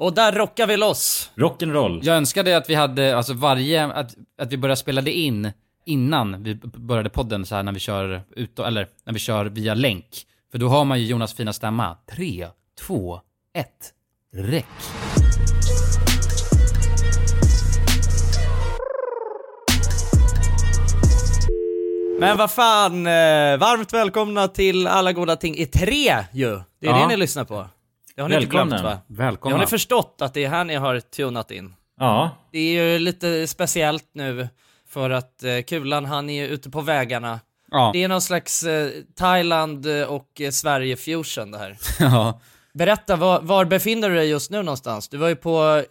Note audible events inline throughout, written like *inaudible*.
Och där rockar vi loss. Rock'n'roll. Jag önskade att vi hade, alltså varje, att, att vi började spela det in innan vi började podden så här när vi kör ut, eller när vi kör via länk. För då har man ju Jonas fina stämma. Tre, två, ett, räck. Men vad fan, eh, varmt välkomna till Alla Goda Ting i tre ju. Det är Ja. det ni lyssnar på. Det har ni inte Välkomna. glömt va? Det Välkomna. har ni förstått att det är här ni har tunat in. Ja, Det är ju lite speciellt nu för att eh, Kulan han är ju ute på vägarna. ja. Det är någon slags eh, Thailand och eh, Sverige fusion det här. *laughs* ja. Berätta, var, var befinner du dig just nu någonstans? Du var ju på,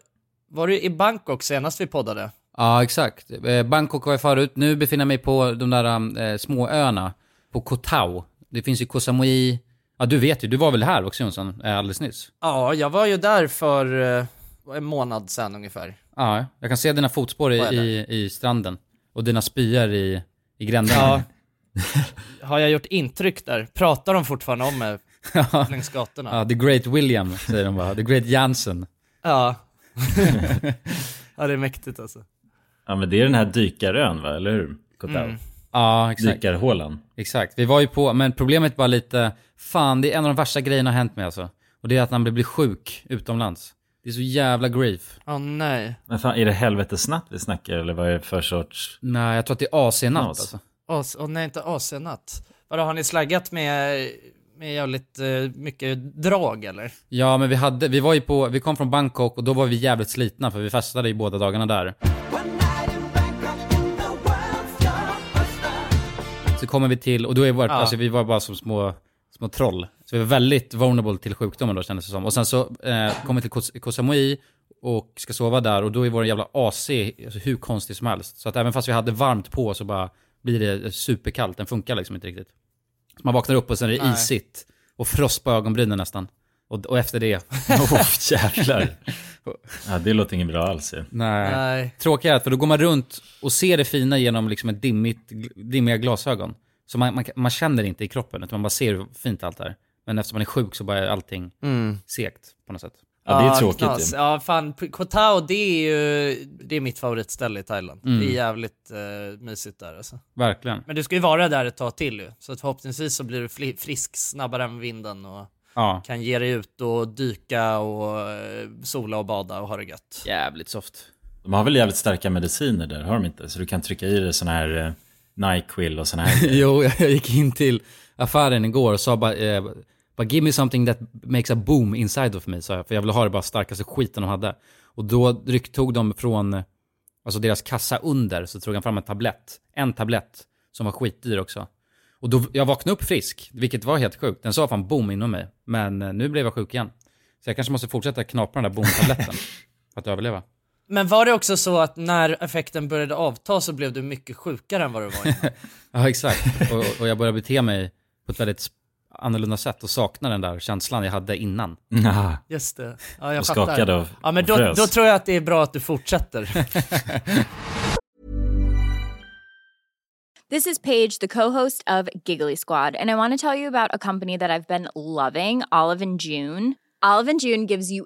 var du i Bangkok senast vi poddade? Ja, exakt. Bangkok var jag förut. Nu befinner jag mig på de där eh, små öarna. På Koh Tao. Det finns ju Koh Samui. Ja, du vet ju. Du var väl här också Jonsson, eh, alldeles nyss? Ja, jag var ju där för eh, en månad sedan ungefär. Ja, jag kan se dina fotspår i, i, i stranden. Och dina spyor i, i gränderna. Ja. *laughs* Har jag gjort intryck där? Pratar de fortfarande om mig längs gatorna? ja, the great William, säger de bara. The great Jansen. Ja. *laughs* ja, det är mäktigt alltså. ja men det är den här dykarön va, eller hur? Mm. Ja, exakt. Dykarhålan. Exakt. Vi var ju på, men problemet var lite, fan det är en av de värsta grejerna har hänt mig alltså. Och det är att man blir sjuk utomlands. Det är så jävla grief. Åh nej. Men fan, är det helvetesnatt vi snackar eller vad är det för sorts... Nej, jag tror att det är AC-natt alltså. Åh åh, nej, inte AC-natt. Vadå, har ni slaggat med, med jävligt eh, mycket drag eller? Ja, men vi hade, vi var ju på, vi kom från Bangkok och då var vi jävligt slitna för vi festade ju båda dagarna där. Så kommer vi till, och då är vårt, Ja. alltså vi var bara som små, små troll. Så vi var väldigt vulnerable till sjukdomen då kändes det som. Och sen så eh, kommer vi till Koh- Koh Samui och ska sova där och då är vår jävla AC alltså, hur konstig som helst. Så att även fast vi hade varmt på så bara blir det superkallt, den funkar liksom inte riktigt. Så man vaknar upp och sen är det Nej. isigt och frost på ögonbrynen nästan. Och, och efter det, *laughs* Oh, jävlar. Ja, det låter inget bra alls ju. nej. Nej. Tråkigt för då går man runt och ser det fina genom liksom ett dimmigt, dimmiga glasögon. Så man, man, man känner inte i kroppen, utan man bara ser hur fint allt är. Men eftersom man är sjuk så bara är allting Mm. segt på något sätt. Ja, det är tråkigt knas. Ja, fan, Koh Tao, det är ju, det är mitt favoritställe i Thailand. Mm. Det är jävligt eh, mysigt där alltså. Verkligen. Men du ska ju vara där ett tag till ju, så att förhoppningsvis så blir du frisk snabbare än vinden och Ja. kan ge dig ut och dyka och eh, sola och bada och ha det gött. Jävligt soft. De har väl jävligt starka mediciner där, har de inte? Så du kan trycka i dig sån här eh, Nyquil och sån här *laughs* jo, jag gick in till affären igår och sa bara, eh, bara give me something that makes a boom inside of me, sa jag. För jag ville ha det bara starkaste skiten de hade. Och då tog de från, alltså deras kassa under, så tog han fram en tablett. En tablett som var skitdyr också. Och då, jag vaknade upp frisk, vilket var helt sjukt. Den sa fan boom inom mig. Men eh, nu blev jag sjuk igen. Så jag kanske måste fortsätta knapra den där boom-tabletten. *laughs* för att överleva. Men var det också så att när effekten började avta så blev du mycket sjukare än vad du var innan? *laughs* Ja, exakt. Och, och jag började bete mig på ett väldigt annorlunda sätt och sakna den där känslan jag hade innan. Just det. Ja, jag och fattar. skakade av Ja, men då, då tror jag att det är bra att du fortsätter. This is Paige, the co-host of Giggly Squad, and I want to tell you about a company that I've been loving, Olive and June. Olive and June gives you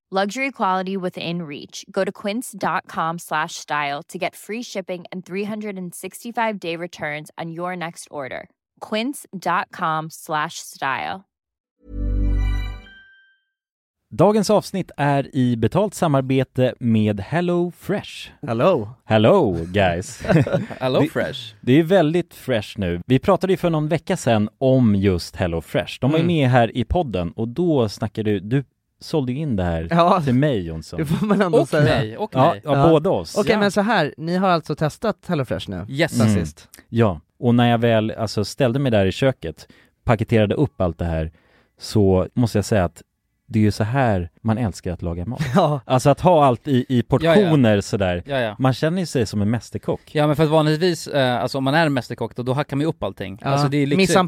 Luxury quality within reach. Go to quince.com slash style to get free shipping and 365 day returns on your next order. Quince.com slash style. Dagens avsnitt är i betalt samarbete med Hello Fresh. Hello! Hello guys! *laughs* Hello Det- fresh. Det är väldigt fresh nu. Vi pratade ju för någon vecka sedan om just Hello Fresh. De var ju Mm. med här i podden och då snackade du, du sålde ju in det här Ja, till mig Jonsson. det får man ändå Och säga. mig, och Ja, mig. ja, Ja. båda oss. Okej Ja. men så här, ni har alltså testat HelloFresh nu? Yes. Mm. sist? Ja, och när jag väl alltså ställde mig där i köket, paketerade upp allt det här, så måste jag säga att det är ju så här man älskar att laga mat. *laughs* Ja. Alltså att ha allt i, i portioner sådär. Ja, ja. Man känner ju sig som en mästerkock. Ja men för att vanligtvis, eh, alltså om man är en mästerkock då, då hackar man ju upp allting. ja. Alltså det är liksom, Mise en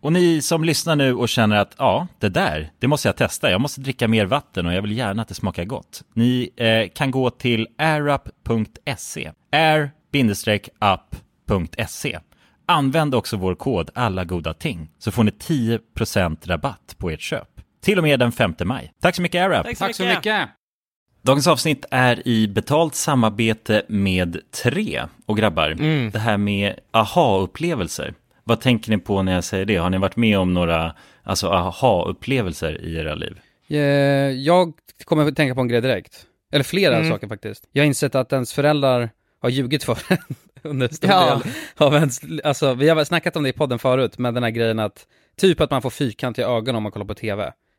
Och ni som lyssnar nu och känner att ja, det där, det måste jag testa. Jag måste dricka mer vatten och jag vill gärna att det smakar gott. Ni eh, kan gå till airup.se. air-up.se. Använd också vår kod alla goda ting så får ni 10% rabatt på ert köp. Till och med den 5 maj. Tack så mycket AirUp! Tack så mycket. Dagens avsnitt är i betalt samarbete med Tre. Och grabbar, det här med aha-upplevelser. Vad tänker ni på när jag säger det? Har ni varit med om några alltså, aha-upplevelser i era liv? Eh, Jag kommer att tänka på en grej direkt. Eller flera Mm. saker faktiskt. Jag har insett att ens föräldrar har ljugit för en *laughs* under stor Ja. del av ens, alltså vi har väl snackat om det i podden förut, men den här grejen att, typ att man får fyrkantiga ögon om man kollar på TV.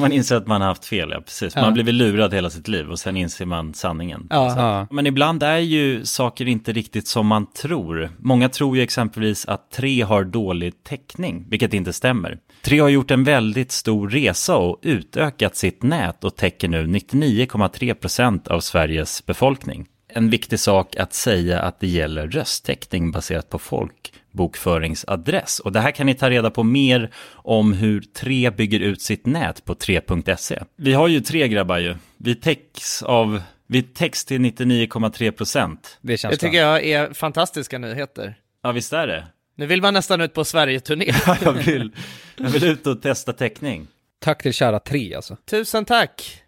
Man inser att man har haft fel, ja precis. Man Ja. har blivit lurad hela sitt liv och sen inser man sanningen. Ja. Ja. Men ibland är ju saker inte riktigt som man tror. Många tror ju exempelvis att tre har dålig täckning, vilket inte stämmer. Tre har gjort en väldigt stor resa och utökat sitt nät och täcker nu 99,3% av Sveriges befolkning. En viktig sak att säga att det gäller rösttäckning baserat på folkbokföringsadress. Och det här kan ni ta reda på mer om hur Tre bygger ut sitt nät på 3.se. Vi har ju tre grabbar ju. Vi täcks av vi täcks till 99,3%. Det känns Det tycker jag är fantastiska nyheter. Ja, visst är det? Nu vill man nästan ut på Sverige-turné. *laughs* jag, vill, jag vill ut och testa täckning. Tack till kära tre alltså. Tusen tack!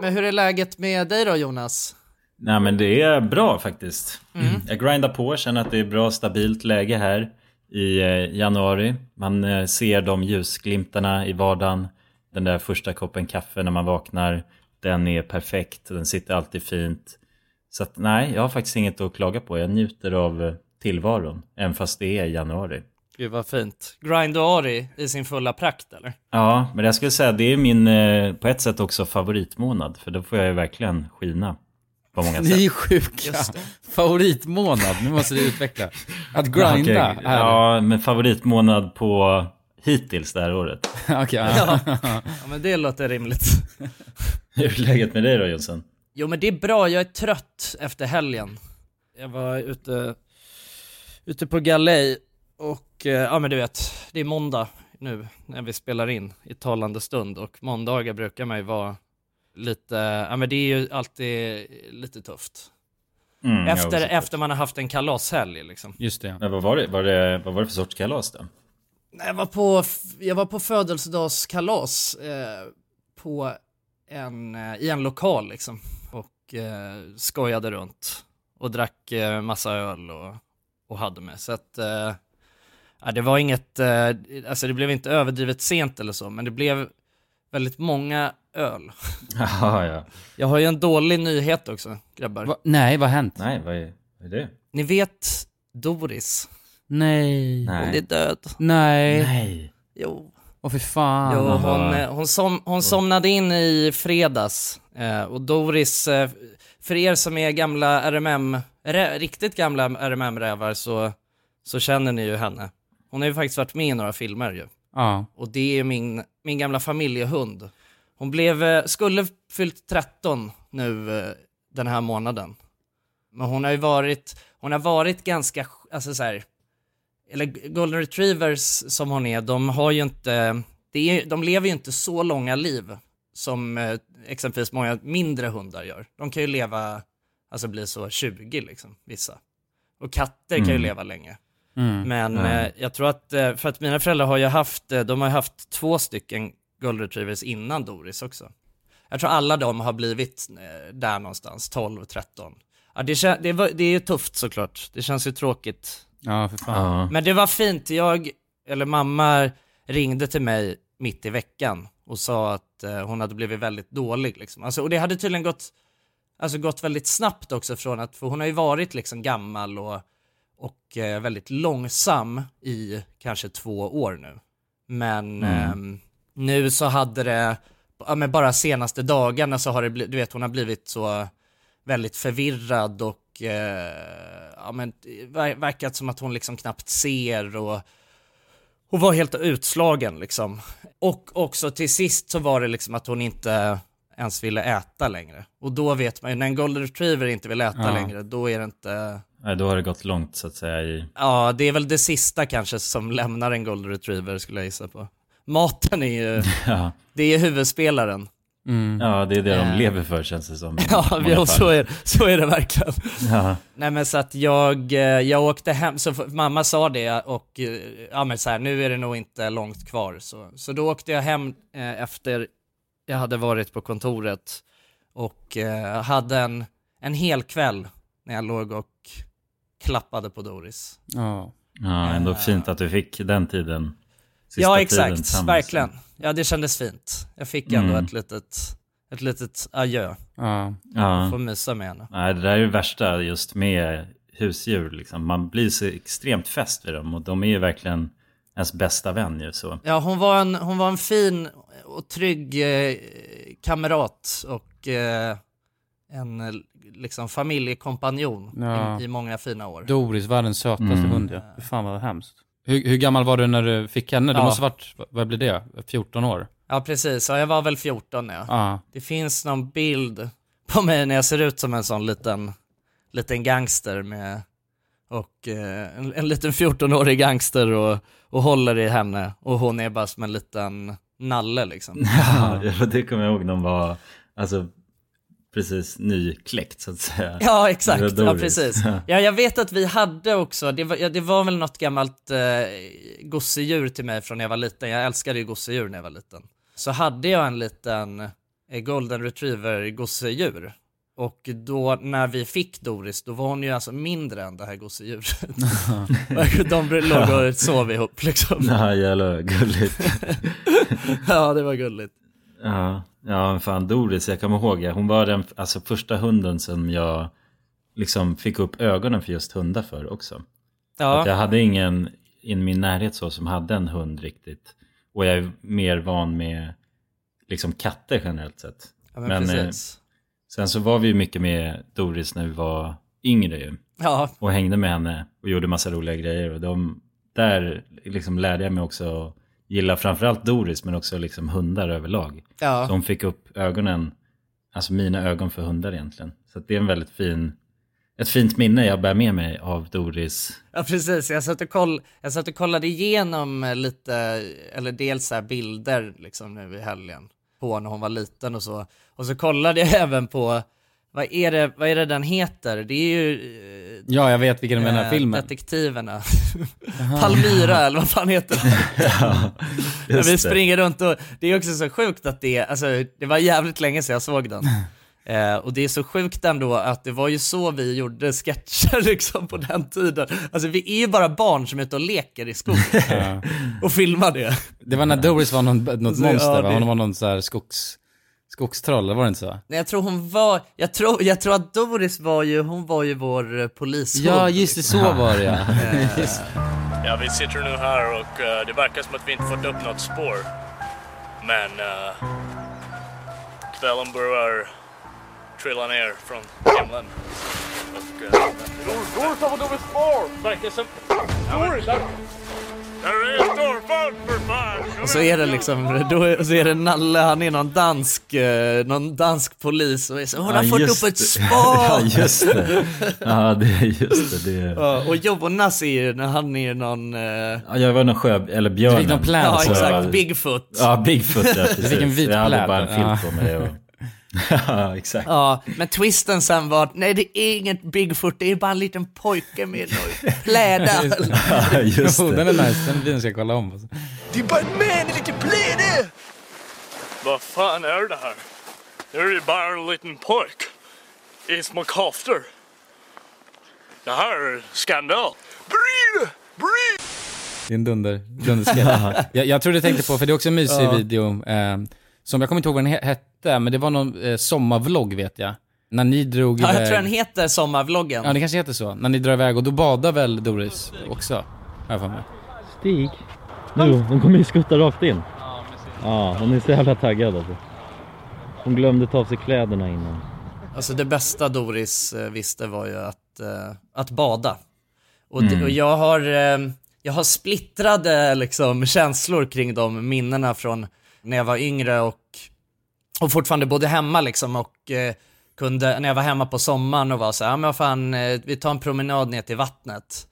Men hur är läget med dig då Jonas? Nej men det är bra faktiskt. Jag grindar på, känner att det är bra stabilt läge här i eh, januari. Man eh, ser de ljusglimtarna i vardagen. Den där första koppen kaffe när man vaknar. Den är perfekt, den sitter alltid fint. Så att nej, jag har faktiskt inget att klaga på. Jag njuter av eh, tillvaron, även fast det är januari. Gud vad fint. Grindoari i sin fulla prakt eller? Ja, men jag skulle säga det är min på ett sätt också favoritmånad. För då får jag ju verkligen skina på många sätt. *laughs* Ni är sjuka. Favoritmånad, nu måste du utveckla. Att grinda. Det. Ja, men favoritmånad på hittills det här året. *laughs* Okej, ja. Ja men det låter rimligt. *laughs* Hur är läget med dig då Jonsson? Jo men det är bra, jag är trött efter helgen. Jag var ute, ute på galej och eh, ja men du vet, det är måndag nu när vi spelar in i talande stund och måndagar brukar man ju vara lite, ja men det är ju alltid lite tufft. Mm, Efter, efter man har haft en kalashelg liksom. Just det. Men vad var det, var det, vad var det för sorts kalas då? Nej, Jag var på, jag var på födelsedagskalas eh, på en, eh, i en lokal liksom och eh, skojade runt och drack eh, massa öl och, och hade med. Så att, eh, det var inget, eh, alltså det blev inte överdrivet sent eller så, men det blev väldigt många öl. *laughs* Jaha, ja. Jag har ju en dålig nyhet också, grabbar. Va? Nej, vad har hänt? Nej, vad är, vad är det? Ni vet Doris, Nej. hon är Nej. död. Nej. Nej. Jo. Åh fy fan. Jo, vad- hon, eh, hon, som, hon somnade in i fredags eh, och Doris, eh, för er som är gamla RMM, rä, riktigt gamla RMM-rävar så, så känner ni ju henne. Hon har ju faktiskt varit med i några filmer ju. Ja. Och det är min, min gamla familjehund. Hon blev, eh, skulle fyllt 13 nu eh, den här månaden. Men hon har ju varit, hon har varit ganska, alltså så här, eller golden retrievers som hon är, de har ju inte, det är, de lever ju inte så långa liv som eh, exempelvis många mindre hundar gör. De kan ju leva, alltså bli så 20 liksom, vissa. Och katter kan ju Mm. leva länge. Mm. Men Mm. jag tror att, för att mina föräldrar har ju haft, de har haft två stycken golden retrievers innan Doris också. Jag tror alla de har blivit eh, där någonstans, 12, 13. Ja, det, kän- det, var, det är ju tufft såklart, det känns ju tråkigt. Ja, för fan. Ja. Men det var fint, jag, eller mamma ringde till mig mitt i veckan och sa att eh, hon hade blivit väldigt dålig liksom. Alltså, och det hade tydligen gått, alltså gått väldigt snabbt också från att, för hon har ju varit liksom gammal och, och eh, väldigt långsam i kanske två år nu. Men Mm. ehm, nu så hade det, ja men bara senaste dagarna så har det blivit, du vet hon har blivit så väldigt förvirrad och eh, ja men ver- verkat som att hon liksom knappt ser och hon var helt utslagen liksom. Och också till sist så var det liksom att hon inte ens ville äta längre. Och då vet man ju, när en golden retriever inte vill äta Ja. längre, då är det inte, Nej, då har det gått långt så att säga i... ja det är väl det sista kanske som lämnar en golden retriever skulle jag gissa på. Maten är ju, *laughs* Ja, det är huvudspelaren. Mm. ja det är det de Eh. lever för känns det som. *laughs* Ja, ja så, är, så är det verkligen. Ja. Nej men så att jag, eh, jag åkte hem, så mamma sa det och eh, ja men så här, nu är det nog inte långt kvar. Så, så då åkte jag hem efter jag hade varit på kontoret och hade en, en hel kväll när jag låg och klappade på Doris. Ja. ja, ändå fint att du fick den tiden. Sista ja exakt, verkligen. Ja det kändes fint. Jag fick ändå Mm. ett litet, ett litet adjö. Ja. Ja. Få mysa med henne. Nej, det där är det värsta just med husdjur. Liksom. Man blir så extremt fäst vid dem och de är ju verkligen ens bästa vän ju så. Ja, hon var en, hon var en fin och trygg eh, kamrat och eh, en liksom familjekompanjon Ja. i, i många fina år. Doris, världens sötaste Mm. hund ja. Fy fan vad hemskt. Hur, hur gammal var du när du fick henne? Det Ja. måste varit, vad blir det? 14 år? Ja, precis. Ja, jag var väl 14 ja. Ja. Det finns någon bild på mig när jag ser ut som en sån liten, liten gangster med och eh, en, en liten 14-årig gangster och, och håller i henne och hon är bara som en liten nalle liksom. *laughs* Ja, det kommer jag ihåg de var, alltså precis nykläckt så att säga. Ja, exakt. Ja, precis. Ja, jag vet att vi hade också, det var, ja, det var väl något gammalt eh, gosedjur till mig från när jag var liten. Jag älskade ju gosedjur när jag var liten. Så hade jag en liten eh, golden retriever gosedjur. Och då när vi fick Doris, då var hon ju alltså mindre än det här gosedjuret. *laughs* De låg och sov ihop liksom. Ja, jävla gulligt. *laughs* Ja, det var gulligt. Ja, ja fan Doris, jag kommer ihåg, hon var den alltså, första hunden som jag liksom fick upp ögonen för just hundar för också. Att Ja, jag hade ingen i min närhet så som hade en hund riktigt. Och jag är mer van med liksom katter generellt sett. ja men, men, eh. Sen så var vi ju mycket med Doris när vi var yngre ju. Ja, Och hängde med henne och gjorde massa roliga grejer. Och de, där liksom lärde jag mig också att gilla framförallt Doris men också liksom hundar överlag. ja. Så hon fick upp ögonen, alltså mina ögon för hundar egentligen. Så det är en väldigt fin, ett fint minne jag bär med mig av Doris. Ja precis, jag satt och, koll, jag satt och kollade igenom eh, lite, eller dels så bilder liksom nu i helgen på när hon var liten och så. Och så kollade jag *laughs* även på, vad är det, vad är det den heter? Det är ju eh, Ja, jag vet vilken du menar, eh, filmen. Detektiverna. Palmyra eller vad fan heter det? *laughs* När vi Just det. springer runt och det är också så sjukt att det, alltså det var jävligt länge sedan jag såg den. *laughs* Eh, och det är så sjukt ändå att det var ju så vi gjorde sketcher *laughs* liksom på den tiden. Alltså vi är ju bara barn som är ute och leker i skogen Ja. och filmar det. Det var när Doris var någon, något monster ja, va? det- Hon var någon så här skogs, skogstroll, var det inte så? Nej, Jag tror hon var, jag tror, jag tror att Doris var ju, hon var ju vår eh, polishund. Ja, just det, så var det ja. *laughs* Ja, vi sitter nu här och eh, det verkar som att vi inte fått upp något spår. Men uh, kvällen börjar trilla ner från himlen. Och... Uh, Doris har fått upp ett spår! Verkar som... Doris! Och så är det liksom, då är, så är det Nalle, han är någon dansk, eh, någon dansk polis och är så, hon har Ja, fått upp ett *laughs* spår! ja, just det. Ja, det är just det. det. Ja, och Jonas är ju, när han är någon, eh, Ja, jag var någon sjö, eller björnen. Du fick någon pläd, ja exakt, Bigfoot. Ja, Bigfoot ja, *laughs* precis. fick en vit jag hade pläd. bara en filt på mig. Och... ja, *laughs* exakt. Ja, men twisten sen var, nej det är inget Bigfoot, det är bara en liten pojke med några *laughs* plädar. Ja, just Oh, *laughs* det. den är nice, den videon ska jag kolla om. Alltså. Det är bara en man i lite pläder! Vad fan är det här? Det är ju bara en liten pojk i små koftor. Det här är skandal. Bry dig! Bry Det är en dunder, dunderskräck. jag, jag tror du tänkte på, för det är också en mysig video, eh, som jag kommer inte ihåg vad den he- hette, men det var någon eh, sommarvlogg vet jag. När ni drog Ja, jag iväg... tror den heter Sommarvloggen. Ja, det kanske heter så. När ni drar iväg, och då badar väl Doris också? Har jag för mig. Stig. Nu, hon kommer ju skutta rakt in. Ja, hon är så jävla taggad alltså. Hon glömde ta av sig kläderna innan. Alltså det bästa Doris eh, visste var ju att, eh, att bada. Och, Mm. och jag har, eh, jag har splittrade liksom, känslor kring de minnena från när jag var yngre och, och fortfarande bodde hemma liksom och eh, kunde, när jag var hemma på sommaren och var så här, ja men fan, eh, vi tar en promenad ner till vattnet.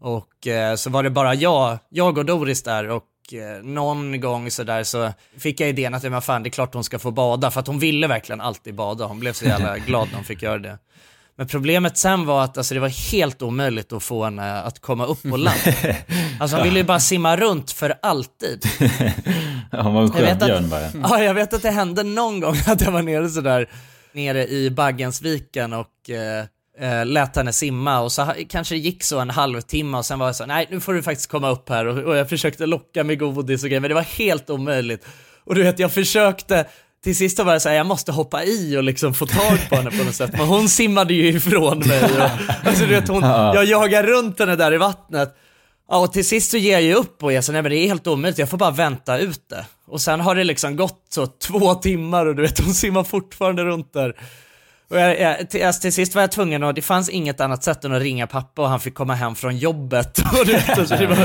Och eh, så var det bara jag, jag och Doris där och eh, någon gång så där så fick jag idén att, men fan det är klart hon ska få bada för att hon ville verkligen alltid bada. Hon blev så jävla *laughs* glad när hon fick göra det. Men problemet sen var att alltså, det var helt omöjligt att få henne att komma upp på land. *laughs* Alltså hon ville ju bara simma runt för alltid. *laughs* Ja, var en att- sjöbjörn bara. Ja, jag vet att det hände någon gång *laughs* att jag var nere sådär, nere i Baggensviken och eh, eh, lät henne simma och så kanske det gick så en halvtimme och sen var jag så nej nu får du faktiskt komma upp här och, och jag försökte locka med godis och grejer men det var helt omöjligt. Och du vet jag försökte, till sist var jag såhär, jag måste hoppa i och liksom få tag på henne på något sätt. Men hon simmade ju ifrån mig. Och, *laughs* alltså du vet hon, jag jagar runt henne där i vattnet. Ja, och till sist så ger jag upp och jag sa nej men det är helt omöjligt, jag får bara vänta ut det. Och sen har det liksom gått så två timmar och du vet, hon simmar fortfarande runt där. Och jag, jag, till, alltså, till sist var jag tvungen och det fanns inget annat sätt än att ringa pappa och han fick komma hem från jobbet. *laughs* Och du vet, alltså, det, var,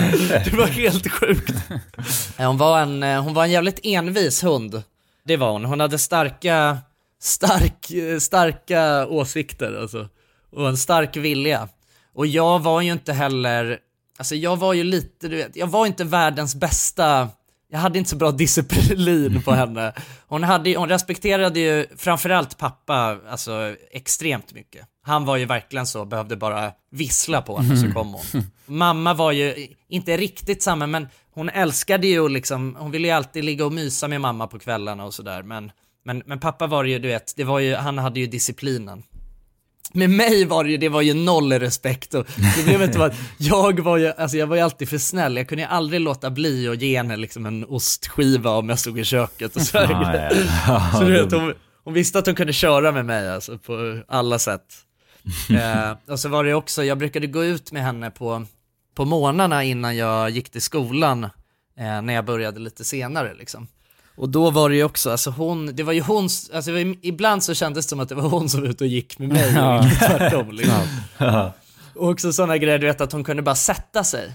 det var helt sjukt. *laughs* Hon var, en, hon var en jävligt envis hund. Det var hon. Hon hade starka, stark, starka åsikter alltså. Och en stark vilja. Och jag var ju inte heller, alltså jag var ju lite, du vet, jag var inte världens bästa jag hade inte så bra disciplin på henne. Hon, hade, hon respekterade ju framförallt pappa alltså, extremt mycket. Han var ju verkligen så, behövde bara vissla på henne så kom hon. Mamma var ju inte riktigt samma, men hon älskade ju liksom, hon ville ju alltid ligga och mysa med mamma på kvällarna och sådär. Men, men, men pappa var ju, du vet, det var ju, han hade ju disciplinen med mig var det ju, det var ju noll respekt och problemet var att jag var ju, alltså jag var ju alltid för snäll, jag kunde ju aldrig låta bli att ge henne liksom en ostskiva om jag stod i köket och så ah, ja. *laughs* Så du vet, hon, hon, visste att hon kunde köra med mig alltså på alla sätt. *laughs* eh, och så var det också, jag brukade gå ut med henne på, på morgnarna innan jag gick till skolan, eh, när jag började lite senare liksom. Och då var det ju också, alltså hon, det var ju hon, alltså var, ibland så kändes det som att det var hon som var ute och gick med mig och inte tvärtom. Liksom. och också sådana grejer, du vet att hon kunde bara sätta sig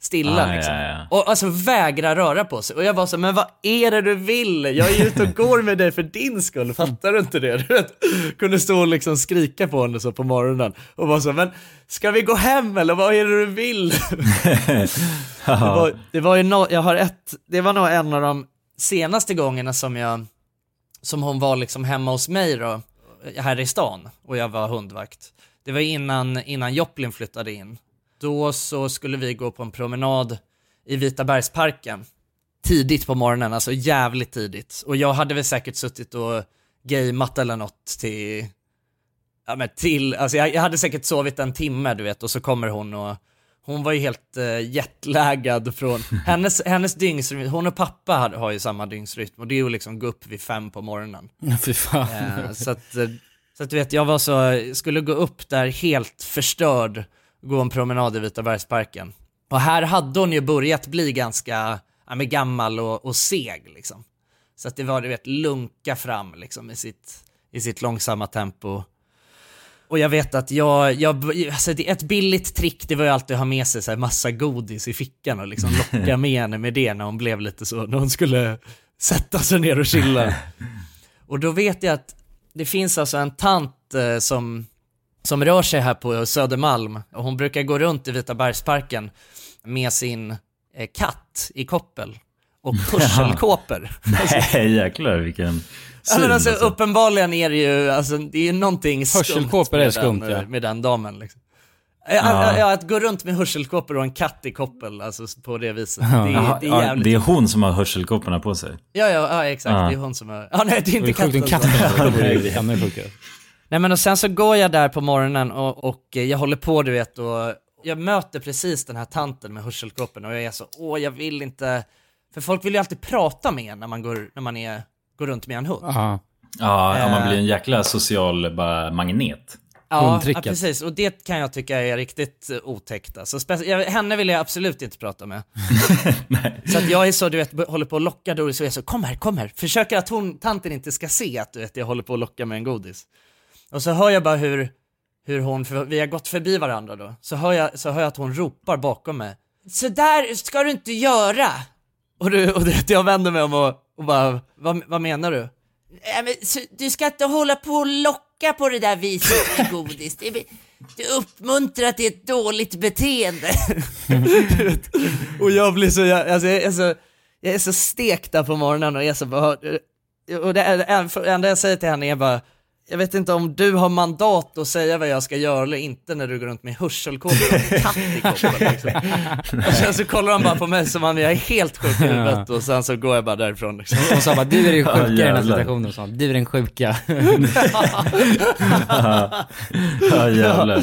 stilla ah, liksom. Ja, ja. Och alltså vägra röra på sig. Och jag var så men vad är det du vill? Jag är ute och går med dig för din skull, fattar du inte det? Du vet, kunde stå och liksom skrika på henne så på morgonen och var så, men ska vi gå hem eller vad är det du vill? *laughs* det, var, det var ju no, jag har ett, det var nog en av de senaste gångerna som jag, som hon var liksom hemma hos mig då, här i stan och jag var hundvakt. Det var innan, innan Joplin flyttade in. Då så skulle vi gå på en promenad i Vita bergsparken. Tidigt på morgonen, alltså jävligt tidigt. Och jag hade väl säkert suttit och gameat eller något till, ja men till, alltså jag, jag hade säkert sovit en timme du vet och så kommer hon och hon var ju helt uh, jetlaggad från, *laughs* hennes, hennes dygnsrytm, hon och pappa har, har ju samma dygnsrytm och det är ju liksom gå upp vid fem på morgonen. Fy fan. Uh, så att, uh, så att du vet, jag var så, skulle gå upp där helt förstörd, gå en promenad i Vita bergsparken. Och här hade hon ju börjat bli ganska, ja men gammal och, och seg liksom. Så att det var, du vet, lunka fram liksom i sitt, i sitt långsamma tempo. Och jag vet att jag, jag alltså ett billigt trick det var ju alltid att ha med sig så här massa godis i fickan och liksom locka *laughs* med henne med det när hon blev lite så, när hon skulle sätta sig ner och chilla. *laughs* Och då vet jag att det finns alltså en tant eh, som, som rör sig här på Södermalm och hon brukar gå runt i Vita bergsparken med sin eh, katt i koppel och *laughs* hörselkåpor. Nej jäklar vilken Ja, men alltså, alltså, uppenbarligen är det ju, alltså, det är ju någonting skumt med, skumt, den, ja. med den damen liksom. Ja. ja. att gå runt med hörselkåpor och en katt i koppel, alltså på det viset. Det, är, det är jävligt... det är hon som har hörselkåporna på sig? Ja, ja, ja exakt. Det är hon som har... Ja, nej, det är inte katten. katten. *laughs* nej, men och sen så går jag där på morgonen och, och jag håller på, du vet, och jag möter precis den här tanten med hörselkåporna och jag är så, åh, jag vill inte... För folk vill ju alltid prata med en när man, går, när man är gå runt med en hund. Aha. Ja, ja, man blir en eh. jäkla social bara, magnet. Ja, ja, precis. Och det kan jag tycka är riktigt otäckt. Alltså, jag, henne vill jag absolut inte prata med. *laughs* så att jag är så, du vet, håller på att locka Doris och är så, kom här, kom här. Försöker att hon, tanten inte ska se att du vet, jag håller på att locka med en godis. Och så hör jag bara hur, hur hon, för vi har gått förbi varandra då, så hör jag, så hör jag att hon ropar bakom mig. Så där ska du inte göra! Och, du, och du vet, *laughs* jag vänder mig om och och bara, vad, vad menar du? Ja, men, så, du ska inte hålla på och locka på det där viset med *laughs* godis. Det, det uppmuntrar till ett dåligt beteende. *laughs* och jag blir så, jag, alltså, jag, är så, jag är så stekt där på morgonen och jag är så bara, och det, det enda jag säger till henne är bara, jag vet inte om du har mandat att säga vad jag ska göra eller inte när du går runt med hörselkåpor och katt i *laughs* koppen liksom. Och sen så kollar han bara på mig som om jag är helt sjuk i huvudet och sen så går jag bara därifrån liksom. Och sa bara, du är den sjuka i den här situationen, så. du är den sjuka. *laughs* *laughs* ja jävlar.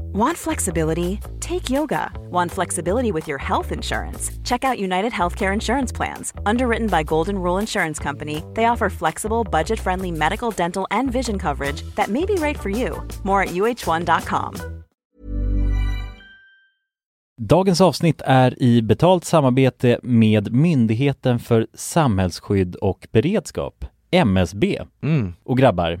Want flexibility? Take yoga. Want flexibility with your health insurance? Check out United Healthcare Insurance Plans. Underwritten by Golden Rule Insurance Company, they offer flexible, budget friendly medical, dental, and vision coverage that may be right for you. More at uh1.com. Dagens avsnitt är i betalt samarbete med Myndigheten för samhällsskydd och beredskap, MSB. Mm. Och grabbar,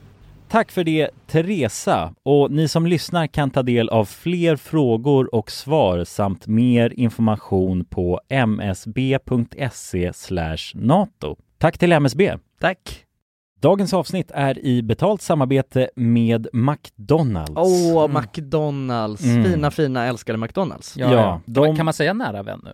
Tack för det Teresa och ni som lyssnar kan ta del av fler frågor och svar samt mer information på msb.se nato. Tack till MSB! Tack! Dagens avsnitt är i betalt samarbete med McDonalds. Åh, McDonalds! Mm. Fina, fina, älskade McDonalds. Ja, Ja, Kan, man, kan man säga nära vän nu?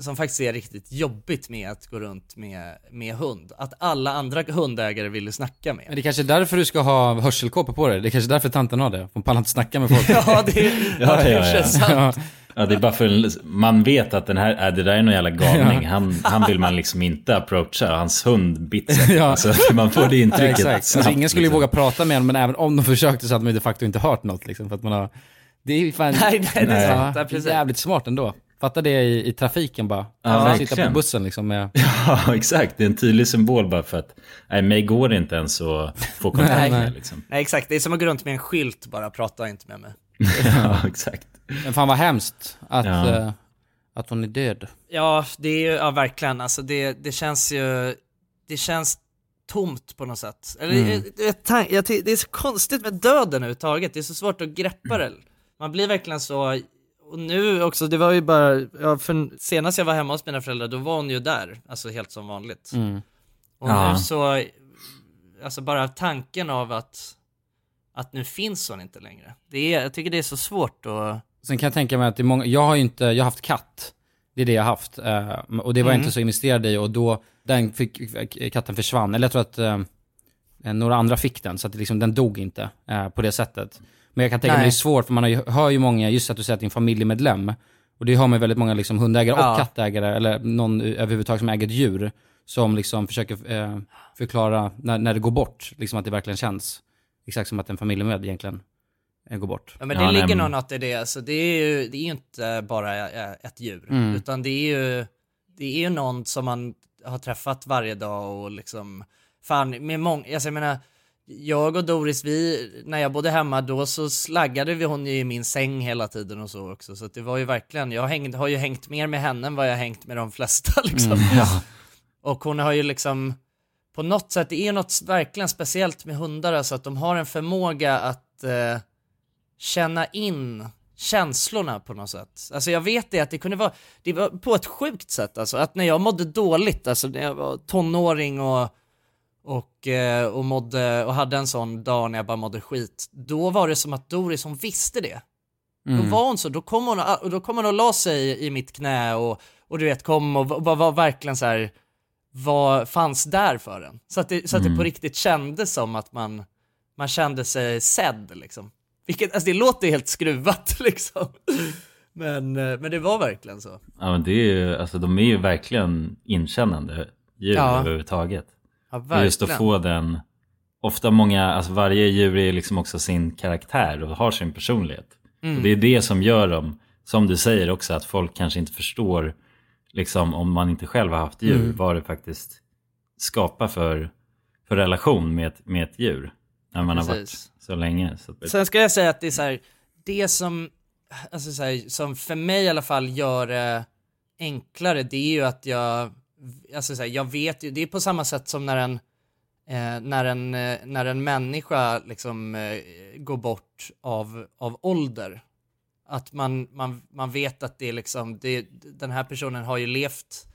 som faktiskt är riktigt jobbigt med att gå runt med, med hund. Att alla andra hundägare ville snacka med. Men det är kanske är därför du ska ha hörselkåpor på dig. Det är kanske därför tanten har det. Hon pallar inte snacka med folk. Ja, *laughs* det, ja, det är *laughs* sant. Ja, det är bara för man vet att den här, äh, det där är någon jävla galning. Han, han vill man liksom inte approacha. Hans hund biter *laughs* Ja. alltså, Man får det Ja, intrycket exakt. Alltså, snabbt, ingen skulle ju liksom. våga prata med honom, men även om de försökte så hade man ju de facto inte hört något liksom. För att man har... Det är ju fan... Nej, nej, det är sant. Ja, Ja, precis. jävligt smart ändå. Fatta det i, i trafiken bara. Ja, Ja, sitta på bussen liksom med... *laughs* Ja, exakt. Det är en tydlig symbol bara för att, nej, mig går det inte ens att få kontakt Nej. med liksom. Nej exakt, det är som att gå runt med en skylt bara, prata inte med mig. *laughs* Ja, exakt. Men fan vad hemskt att, Ja. eh, att hon är död. Ja, det är ju, ja verkligen, alltså det, det känns ju, det känns tomt på något sätt. Eller, Mm. jag, jag, det är så konstigt med döden överhuvudtaget, det är så svårt att greppa det. Man blir verkligen så, och nu också, det var ju bara, ja, för senast jag var hemma hos mina föräldrar, då var hon ju där, alltså helt som vanligt. Mm. Och Ja. nu så, alltså bara tanken av att, att nu finns hon inte längre. Det är, jag tycker det är så svårt att Sen kan jag tänka mig att det är många, jag har ju inte, jag har haft katt. Det är det jag har haft. eh, och det var jag Mm. inte så investerad i och då, den fick, katten försvann. Eller jag tror att eh, några andra fick den, så att liksom, den dog inte eh, på det sättet. Men jag kan tänka mig det är svårt, för man har ju, hör ju många, just att du säger att en familjemedlem. Och det har man ju väldigt många liksom hundägare Ja. och kattägare, eller någon överhuvudtaget som äger ett djur. Som liksom försöker eh, förklara när, när det går bort, liksom att det verkligen känns. Exakt som att en familjemed egentligen eh, går bort. Ja men det Ja, ligger nog något i det, alltså det är ju, det är inte bara eh, ett djur, Mm. utan det är ju, det är ju någon som man har träffat varje dag och liksom, fan med många, alltså jag menar, jag och Doris, vi, när jag bodde hemma då så slaggade vi hon ju i min säng hela tiden och så också, så det var ju verkligen, jag hängde, har ju hängt mer med henne än vad jag har hängt med de flesta *laughs* liksom. Mm, ja. Och hon har ju liksom, på något sätt, det är något verkligen speciellt med hundar, alltså att de har en förmåga att eh, känna in känslorna på något sätt. Alltså jag vet det att det kunde vara, det var på ett sjukt sätt alltså, att när jag mådde dåligt, alltså när jag var tonåring och, och, eh, och mådde, och hade en sån dag när jag bara mådde skit, då var det som att Doris, hon visste det. Mm. Då var hon så, då kom hon, och då kom hon och la sig i mitt knä och, och du vet kom och var, var verkligen så här vad fanns där för en. Så att det, så att det Mm. på riktigt kändes som att man, man kände sig sedd liksom. Vilket, alltså det låter helt skruvat *laughs* liksom. Men, eh, men det var verkligen så. Ja, men det är ju, alltså de är ju verkligen inkännande djur Ja. överhuvudtaget. Ja, Och just att verkligen. få den, ofta många, alltså varje djur är liksom också sin karaktär och har sin personlighet. Mm. Och det är det som gör dem, som du säger också, att folk kanske inte förstår, liksom om man inte själv har haft djur, Mm. vad det faktiskt skapar för, för relation med ett, med ett djur. När man har varit Precis. så länge. Så Sen ska jag säga att det är så här, det som, alltså så här, som för mig i alla fall gör det enklare, det är ju att jag, alltså så här, jag vet ju, det är på samma sätt som när en, eh, när en, eh, när en människa liksom eh, går bort av, av ålder. Att man, man, man vet att det är liksom, det, den här personen har ju levt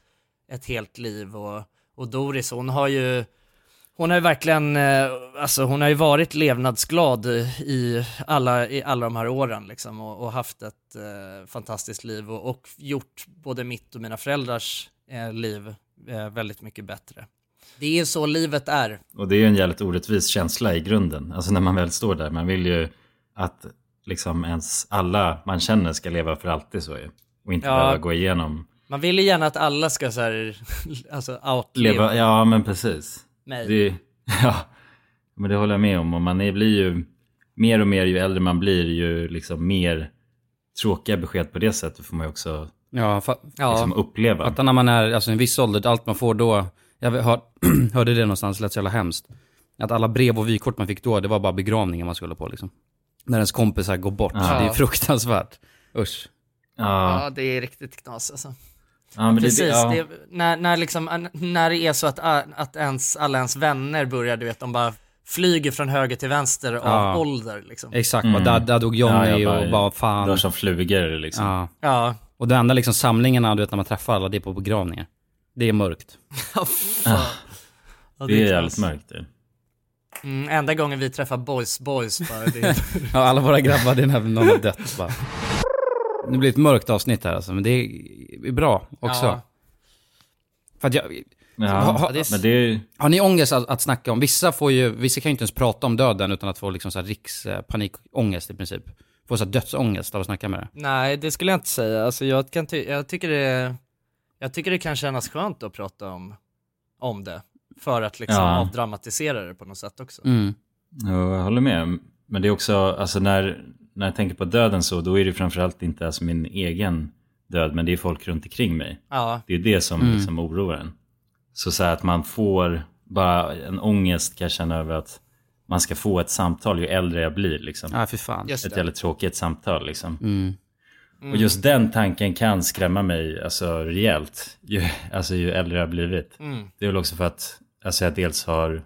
ett helt liv och, och Doris hon har ju, hon har ju verkligen, eh, alltså hon har ju varit levnadsglad i alla, i alla de här åren liksom och, och haft ett eh, fantastiskt liv och, och gjort både mitt och mina föräldrars eh, liv eh, väldigt mycket bättre. Det är så livet är. Och det är ju en jävligt orättvis känsla i grunden. Alltså när man väl står där. Man vill ju att liksom ens alla man känner ska leva för alltid så ju. Och inte Ja. behöva gå igenom. Man vill ju gärna att alla ska så här, *laughs* alltså outlive Leva, ja men precis. mig. Det, *laughs* ja, men det håller jag med om. Och man är, blir ju mer och mer ju äldre man blir ju liksom mer tråkiga besked på det sättet får man ju också Ja, fa- liksom uppleva. Fatta när man är, alltså en viss ålder, allt man får då, jag hör, *clears throat* hörde det någonstans, det lät så jävla hemskt. Att alla brev och vykort man fick då, det var bara begravningen man skulle på liksom. När ens kompisar går bort, Ja. det är fruktansvärt. Usch. Ja, Ja, det är riktigt knas alltså. ja Precis, det, ja. det, när, när, liksom, när det är så att, att ens, alla ens vänner börjar, du vet, de bara flyger från höger till vänster av Ja. ålder liksom. Exakt, Mm. där, där dog Johnny Ja, bara- och bara fan. Drar som flugor liksom. Ja. Ja. Och det enda liksom samlingarna, du vet när man träffar alla, det är på begravningar. Det är mörkt. *laughs* Ja, fan. Ja, Det är jävligt mörkt det. Mm, enda gången vi träffar boys boys bara, det är... *laughs* Ja, alla våra grabbar, det är när någon har dött bara. Nu blir det ett mörkt avsnitt här alltså, men det är bra också. Ja. För att jag, Ja, ha, ha, men det har ni ångest att, att snacka om? Vissa får ju, vissa kan ju inte ens prata om döden utan att få liksom så här rikspanikångest i princip. Få så dödsångest av att snacka med det. Nej, det skulle jag inte säga. Alltså jag, kan ty- jag, tycker det, jag tycker det kan kännas skönt att prata om, om det. För att liksom Ja. avdramatisera det på något sätt också. Mm. Ja, jag håller med. Men det är också, alltså när, när jag tänker på döden så, då är det framförallt inte alltså min egen död, men det är folk runt omkring mig. Ja. Det är det som Mm. liksom oroar en. Så, så här att man får bara en ångest kan jag känna över att man ska få ett samtal ju äldre jag blir. Liksom. Ja, för fan. Just ett jävligt tråkigt samtal liksom. Mm. Och just den tanken kan skrämma mig alltså, rejält. Ju, alltså, ju äldre jag har blivit. Mm. Det är väl också för att alltså, jag dels har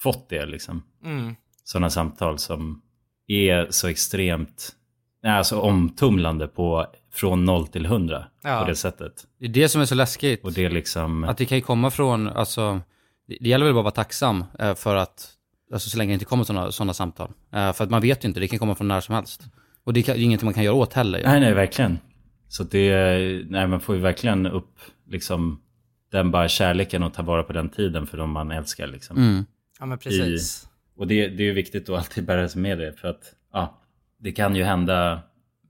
fått det liksom. Mm. Sådana samtal som är så extremt nej, alltså, omtumlande på från noll till hundra Ja. på det sättet. Det är det som är så läskigt. Och det är liksom... Att det kan ju komma från, alltså, det det gäller väl bara att vara tacksam eh, för att, alltså så länge det inte kommer sådana såna samtal. Eh, För att man vet ju inte, det kan komma från när som helst. Och det är ingenting man kan göra åt heller. Nej, nej, verkligen. Så det, nej, man får ju verkligen upp liksom den bara kärleken och ta vara på den tiden för de man älskar liksom. Mm. Ja, men precis. I, och det, det är ju viktigt att alltid bära sig med det för att, ja, det kan ju hända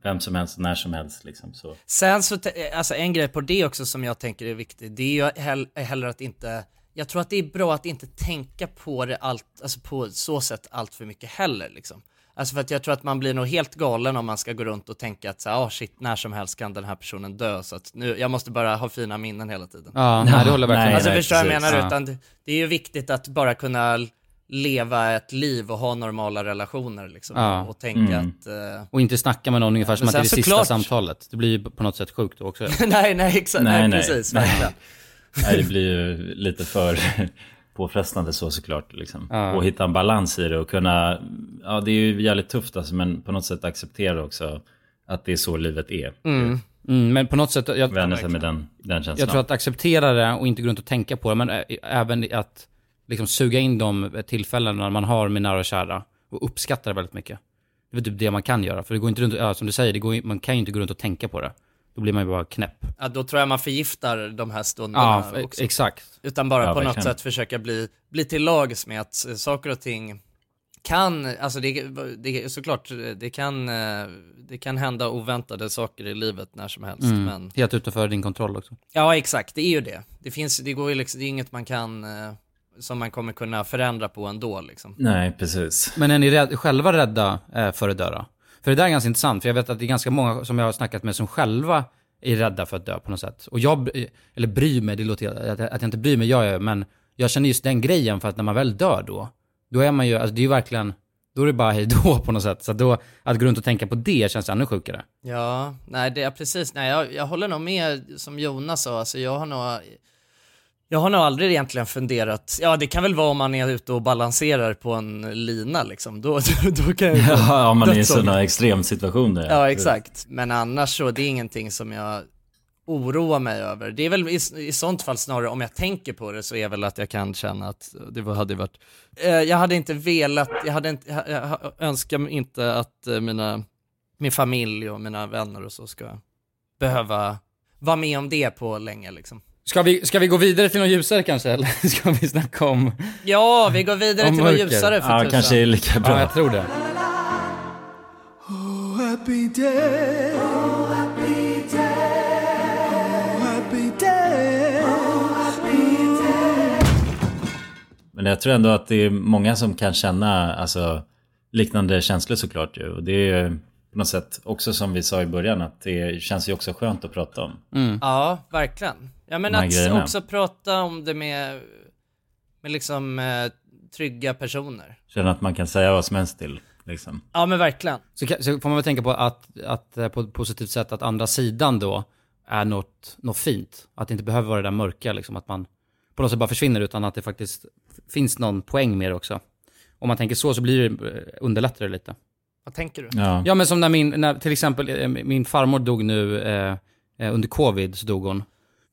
vem som helst, när som helst liksom. Så. Sen så, alltså en grej på det också som jag tänker är viktig, det är ju hell- heller att inte, jag tror att det är bra att inte tänka på det allt, alltså på så sätt allt för mycket heller liksom. Alltså för att jag tror att man blir nog helt galen om man ska gå runt och tänka att så här, oh shit, när som helst kan den här personen dö så att nu, jag måste bara ha fina minnen hela tiden. Ja, nej, det håller verkligen med. Alltså Nej, förstår jag vad jag precis. menar? Ja. Utan det, det är ju viktigt att bara kunna leva ett liv och ha normala relationer liksom. Ja. Och tänka Mm. att... eh, Och inte snacka med någon ungefär som att det är det sen sista såklart- samtalet. Det blir ju på något sätt sjukt också. *laughs* nej, nej, exakt, nej, precis, nej. verkligen. Nej, det blir ju lite för *laughs* påfrestande så såklart. Liksom. Ja. Och hitta en balans i det och kunna, ja det är ju jävligt tufft alltså, men på något sätt acceptera också att det är så livet är. Mm. Mm, men på något sätt... Jag, Vänja sig med den, den känslan. Jag tror att acceptera det och inte gå runt och tänka på det, men ä- även att liksom suga in de tillfällena man har med nära och kära och uppskatta det väldigt mycket. Det är typ det man kan göra, för det går inte runt, ja, som du säger, det går, man kan ju inte gå runt och tänka på det. Då blir man ju bara knäpp. Ja, då tror jag man förgiftar de här stunderna Ja, också. exakt. Utan bara Ja, på något sätt försöka bli, bli till lags med att eh, saker och ting kan, alltså det, det såklart, det kan, eh, det kan hända oväntade saker i livet när som helst, Mm. men Helt utanför din kontroll också. Ja, exakt, det är ju det. Det finns, det går ju liksom, det är inget man kan, eh, som man kommer kunna förändra på ändå liksom. Nej, precis. Men är ni rädd, själva rädda för att dö? För det där är ganska intressant, för jag vet att det är ganska många som jag har snackat med som själva är rädda för att dö på något sätt. Och jag, eller bryr mig, det låter att, att jag inte bryr mig, jag är, men jag känner just den grejen för att när man väl dör då, då är man ju, alltså det är ju verkligen, då är det bara hej då på något sätt. Så att då, att gå runt och tänka på det känns ännu sjukare. Ja, nej det är precis, nej jag, jag håller nog med som Jonas sa, alltså jag har nog jag har nog aldrig egentligen funderat, ja det kan väl vara om man är ute och balanserar på en lina liksom, då, *laughs* då kan jag *laughs* Ja, om man är i sådana extremsituationer. Ja, exakt. Men annars så, det är ingenting som jag oroar mig över. Det är väl i, i sånt fall snarare, om jag tänker på det, så är väl att jag kan känna att det var- hade varit... Eh, jag hade inte velat, jag hade inte, jag, jag önskar inte att eh, mina, min familj och mina vänner och så ska behöva vara med om det på länge liksom. Ska vi, ska vi gå vidare till något ljusare kanske, eller *laughs* ska vi snacka om Ja, vi går vidare till något ljusare för Ja, tusan. kanske är lika bra. Ja, jag tror det. Oh, happy day. Oh, happy day. Oh, happy day. Oh, happy day. Men jag tror ändå att det är många som kan känna alltså, liknande känslor såklart ju. Och det är ju på något sätt också som vi sa i början att det känns ju också skönt att prata om. Ja, verkligen. Ja men att grejerna. också prata om det med, med liksom eh, trygga personer. Känna att man kan säga vad som helst till. Liksom. Ja men verkligen. Så, så får man väl tänka på att, att eh, på ett positivt sätt att andra sidan då är något, något fint. Att det inte behöver vara det där mörka liksom, att man på något sätt bara försvinner utan att det faktiskt finns någon poäng med det också. Om man tänker så så blir det, eh, underlättar det lite. Vad tänker du? Ja. Ja men som när min, när, till exempel eh, min farmor dog nu eh, under covid så dog hon.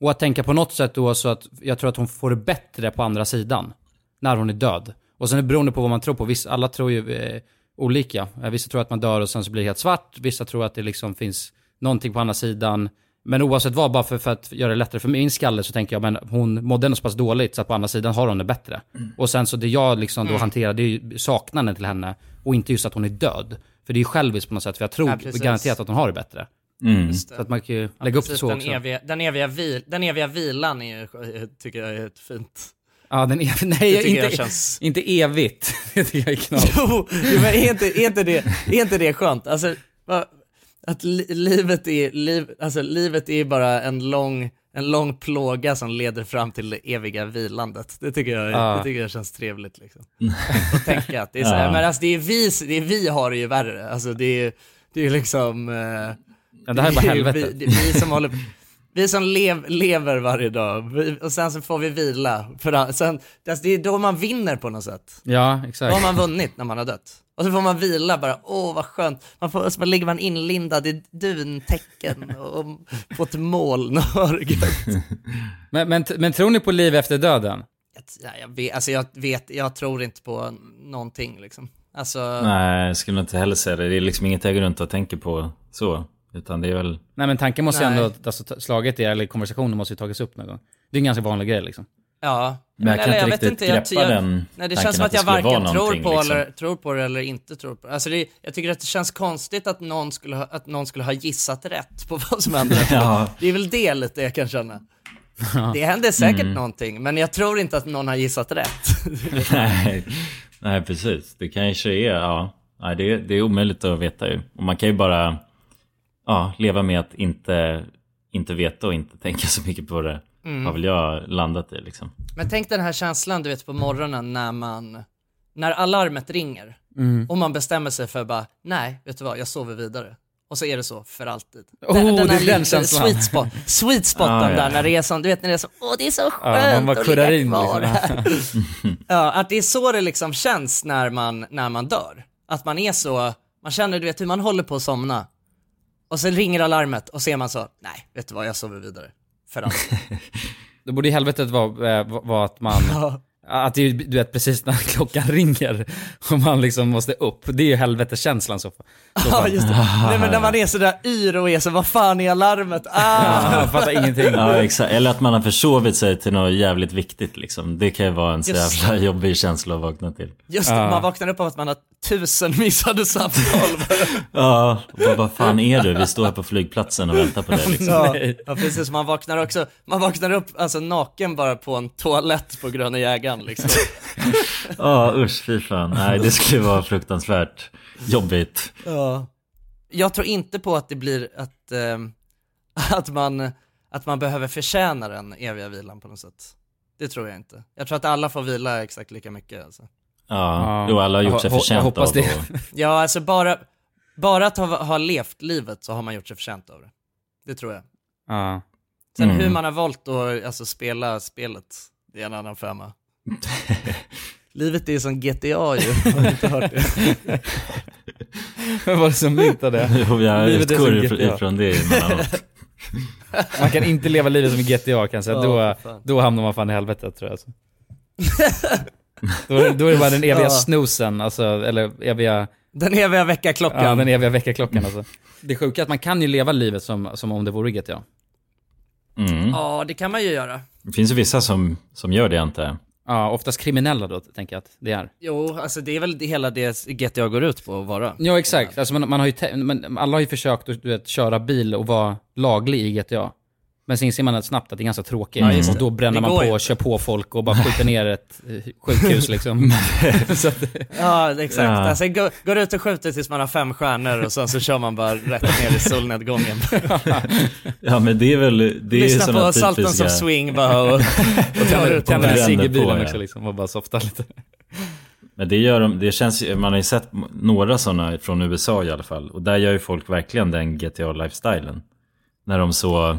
Och att tänka på något sätt då så att jag tror att hon får det bättre på andra sidan. När hon är död. Och sen är det beroende på vad man tror på. Vissa, alla tror ju eh, olika. Vissa tror att man dör och sen så blir det helt svart. Vissa tror att det liksom finns någonting på andra sidan. Men oavsett vad, bara för, för att göra det lättare för min skalle så tänker jag, men hon mådde ändå så pass dåligt så att på andra sidan har hon det bättre. Och sen så det jag liksom då Mm. hanterar, det är ju saknaden till henne och inte just att hon är död. För det är ju själviskt på något sätt, för jag tror Ja, garanterat att hon har det bättre. Mm. Så att man kan ju Ja, lägga upp det så den också. Eviga, den, eviga vil, den eviga vilan är, tycker jag är ett fint... Ja, den är, *laughs* nej, inte, jag känns- inte evigt. *laughs* det tycker jag är knas. Jo, men är inte, är, inte det, är inte det skönt? Alltså, va- att li, livet, är, liv, alltså, livet är bara en lång, en lång plåga som leder fram till det eviga vilandet. Det tycker jag, Ja. det tycker jag känns trevligt. Liksom. *laughs* Och tänka att det är så här, Ja. men alltså, det är vi, det är vi har det ju värre. Alltså, det är det är liksom... eh, Ja, det här är bara helvetet. Vi, är vi som håller vi som lev, lever varje dag, vi, och sen så får vi vila. För sen, alltså, det är då man vinner på något sätt. Ja, Då exakt. har man vunnit när man har dött. Och så får man vila bara, åh vad skönt. Man får, så ligger man inlindad i duntäcken och på ett moln och. *laughs* Men, men, men tror ni på liv efter döden? Ja, jag, vet, alltså jag vet, jag tror inte på någonting liksom. Alltså, Nej, jag skulle inte heller säga det. Det är liksom inget jag går runt och tänker på så. Utan det är väl... Nej men tanken måste ju ändå, alltså slaget är, eller konversationen måste ju tagits upp någon gång. Det är en ganska vanlig grej liksom. Ja. Men jag kan eller inte vet riktigt jag- greppa den Nej, det känns som att att jag varken tror på, liksom. eller, tror på det eller inte tror på det. Alltså det, jag tycker att det känns konstigt att någon skulle ha, att någon skulle ha gissat rätt på vad som hände. *laughs* Ja. Det är väl det lite jag kan känna. Det hände säkert Mm. någonting, men jag tror inte att någon har gissat rätt. *laughs* Nej, nej precis. Det kanske är, ja. Nej, det, är- det är omöjligt att veta ju. Och man kan ju bara ja, leva med att inte, inte veta och inte tänka så mycket på det. Mm. Har väl jag landat i liksom. Men tänk den här känslan du vet på morgonen när man, när alarmet ringer Mm. och man bestämmer sig för bara, nej, vet du vad, jag sover vidare. Och så är det så för alltid. Oh, det är den känslan. Sweet, spot, sweet spoten Ah, ja. där när det är som, du vet när det är så, åh det är så Ja, skönt man bara att ligga in kvar liksom. *laughs* Ja, att det är så det liksom känns när man, när man dör. Att man är så, man känner du vet hur man håller på att somna. Och sen ringer alarmet och så är man så, nej, vet du vad, jag sover vidare. För alltid. *laughs* Då borde ju helvetet vara, eh, vara att man, *laughs* att det är du vet precis när *laughs* klockan ringer och man liksom måste upp. Det är ju helveteskänslan så. så *laughs* Ja, fall. just det. Nej men när man är sådär yr och är så, vad fan är alarmet? Ah! *laughs* Jag fattar ingenting. Ja, exakt. Eller att man har försovit sig till något jävligt viktigt liksom. Det kan ju vara en så Just jävla jobbig känsla att vakna till. Just det, man vaknar upp av att man har tusen missade samtal. Ja, vad, vad fan är du? Vi står här på flygplatsen och väntar på dig liksom. ja, ja precis, man vaknar också, man vaknar upp alltså naken bara på en toalett på Gröna Jägaren *laughs* liksom. Ja, usch fy fan. Nej, det skulle vara fruktansvärt jobbigt. Ja. Jag tror inte på att det blir att, ehm, att, man, att man behöver förtjäna den eviga vilan på något sätt. Det tror jag inte. Jag tror att alla får vila exakt lika mycket alltså. Ja, jo alla har gjort sig förtjänta av det. *laughs* Ja, alltså bara, bara att ha, ha levt livet så har man gjort sig förtjänt av det. Det tror jag. Ja. Sen Mm. hur man har valt att alltså, spela spelet, det är en annan femma. *laughs* Livet är som GTA ju, har du inte hört det? *laughs* Vem var det som myntade det? *laughs* Jo, jag Livet är utgår som ifrån, det emellanåt. Man kan inte leva livet som i GTA kan jag säga. Ja, då, då hamnar man fan i helvetet tror jag. Alltså. då, då är det bara den eviga Ja. snoozen, alltså, eller eviga... Den eviga väckarklockan. Ja, den eviga väckarklockan alltså. Det sjuka är att man kan ju leva livet som, som om det vore GTA. Mm. Ja, det kan man ju göra. Det finns ju vissa som, som gör det antar jag. Ja, oftast kriminella då, tänker jag att det är. Jo, alltså det är väl det hela det GTA går ut på att vara. Ja, exakt. Alltså man, man har ju men alla har ju försökt att du vet, köra bil och vara laglig i GTA. Men sen inser man att snabbt att det är ganska tråkigt. Just och då bränner man på ju kör på folk och bara skjuter ner ett eh, sjukhus liksom. *laughs* *laughs* Så att, Ja, exakt. Ja. Alltså, går, går ut och skjuter tills man har fem stjärnor och sen så kör man bara rätt ner i solnedgången. *laughs* Ja men det är väl, det är Lyssna på Saltons typiska... of Swing bara och, och tänder en cigg i bilen ja. också liksom och bara softar lite. Men det gör de, det känns ju, man har ju sett några sådana från USA i alla fall. Och där gör ju folk verkligen den GTA-lifestylen. När de så,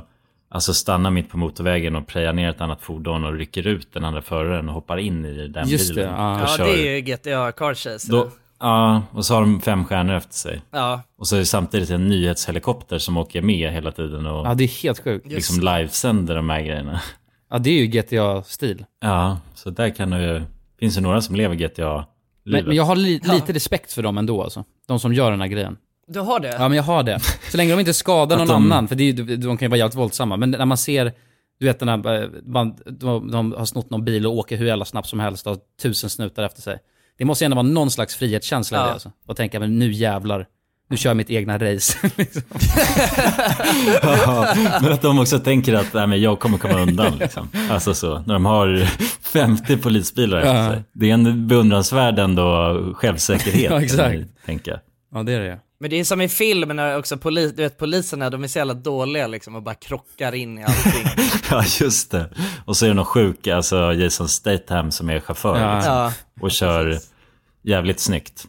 alltså stannar mitt på motorvägen och prejar ner ett annat fordon och rycker ut den andra föraren och hoppar in i den Just det, bilen. ja. och Ja, det är ju GTA Car Chase. Då, ja, och så har de fem stjärnor efter sig. Ja, Och så är det samtidigt en nyhetshelikopter som åker med hela tiden och Ja, det är helt sjukt. liksom livesänder de här grejerna. Ja, det är ju GTA-stil. Ja, så där kan det ju, finns det några som lever GTA-livet. Men, men jag har li- lite respekt för dem ändå alltså. De som gör den här grejen. Du har det? Ja men jag har det. Så länge de inte skadar någon de- annan, för det är, de kan ju vara jävligt våldsamma. Men när man ser, du vet den här, eh, man, de, de har snott någon bil och åker hur jävla snabbt som helst och har tusen snutar efter sig. Det måste ju ändå vara någon slags frihetskänsla i Ja. det alltså. Och tänka, men nu jävlar, nu kör jag mitt egna race. *laughs* liksom. Ja, *laughs* men att de också tänker att nej, men jag kommer komma undan. Liksom. Alltså så, när de har 50 polisbilar efter Ja. sig. Det är en beundransvärd ändå självsäkerhet. Ja, exakt. Tänka. Ja det är det Men det är som i film när också polis, du vet poliserna, de är så jävla dåliga liksom och bara krockar in i allting. *laughs* Ja, just det. Och så är det någon sjuk, alltså Jason Statham som är chaufför. Ja. Liksom, Ja. och kör jävligt snyggt.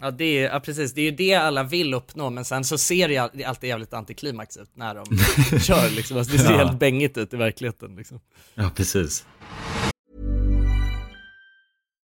Ja, det är, ja precis, det är ju det alla vill uppnå men sen så ser det ju alltid jävligt antiklimax ut när de *laughs* kör liksom, alltså, det ser Ja. helt bängigt ut i verkligheten liksom. Ja, precis.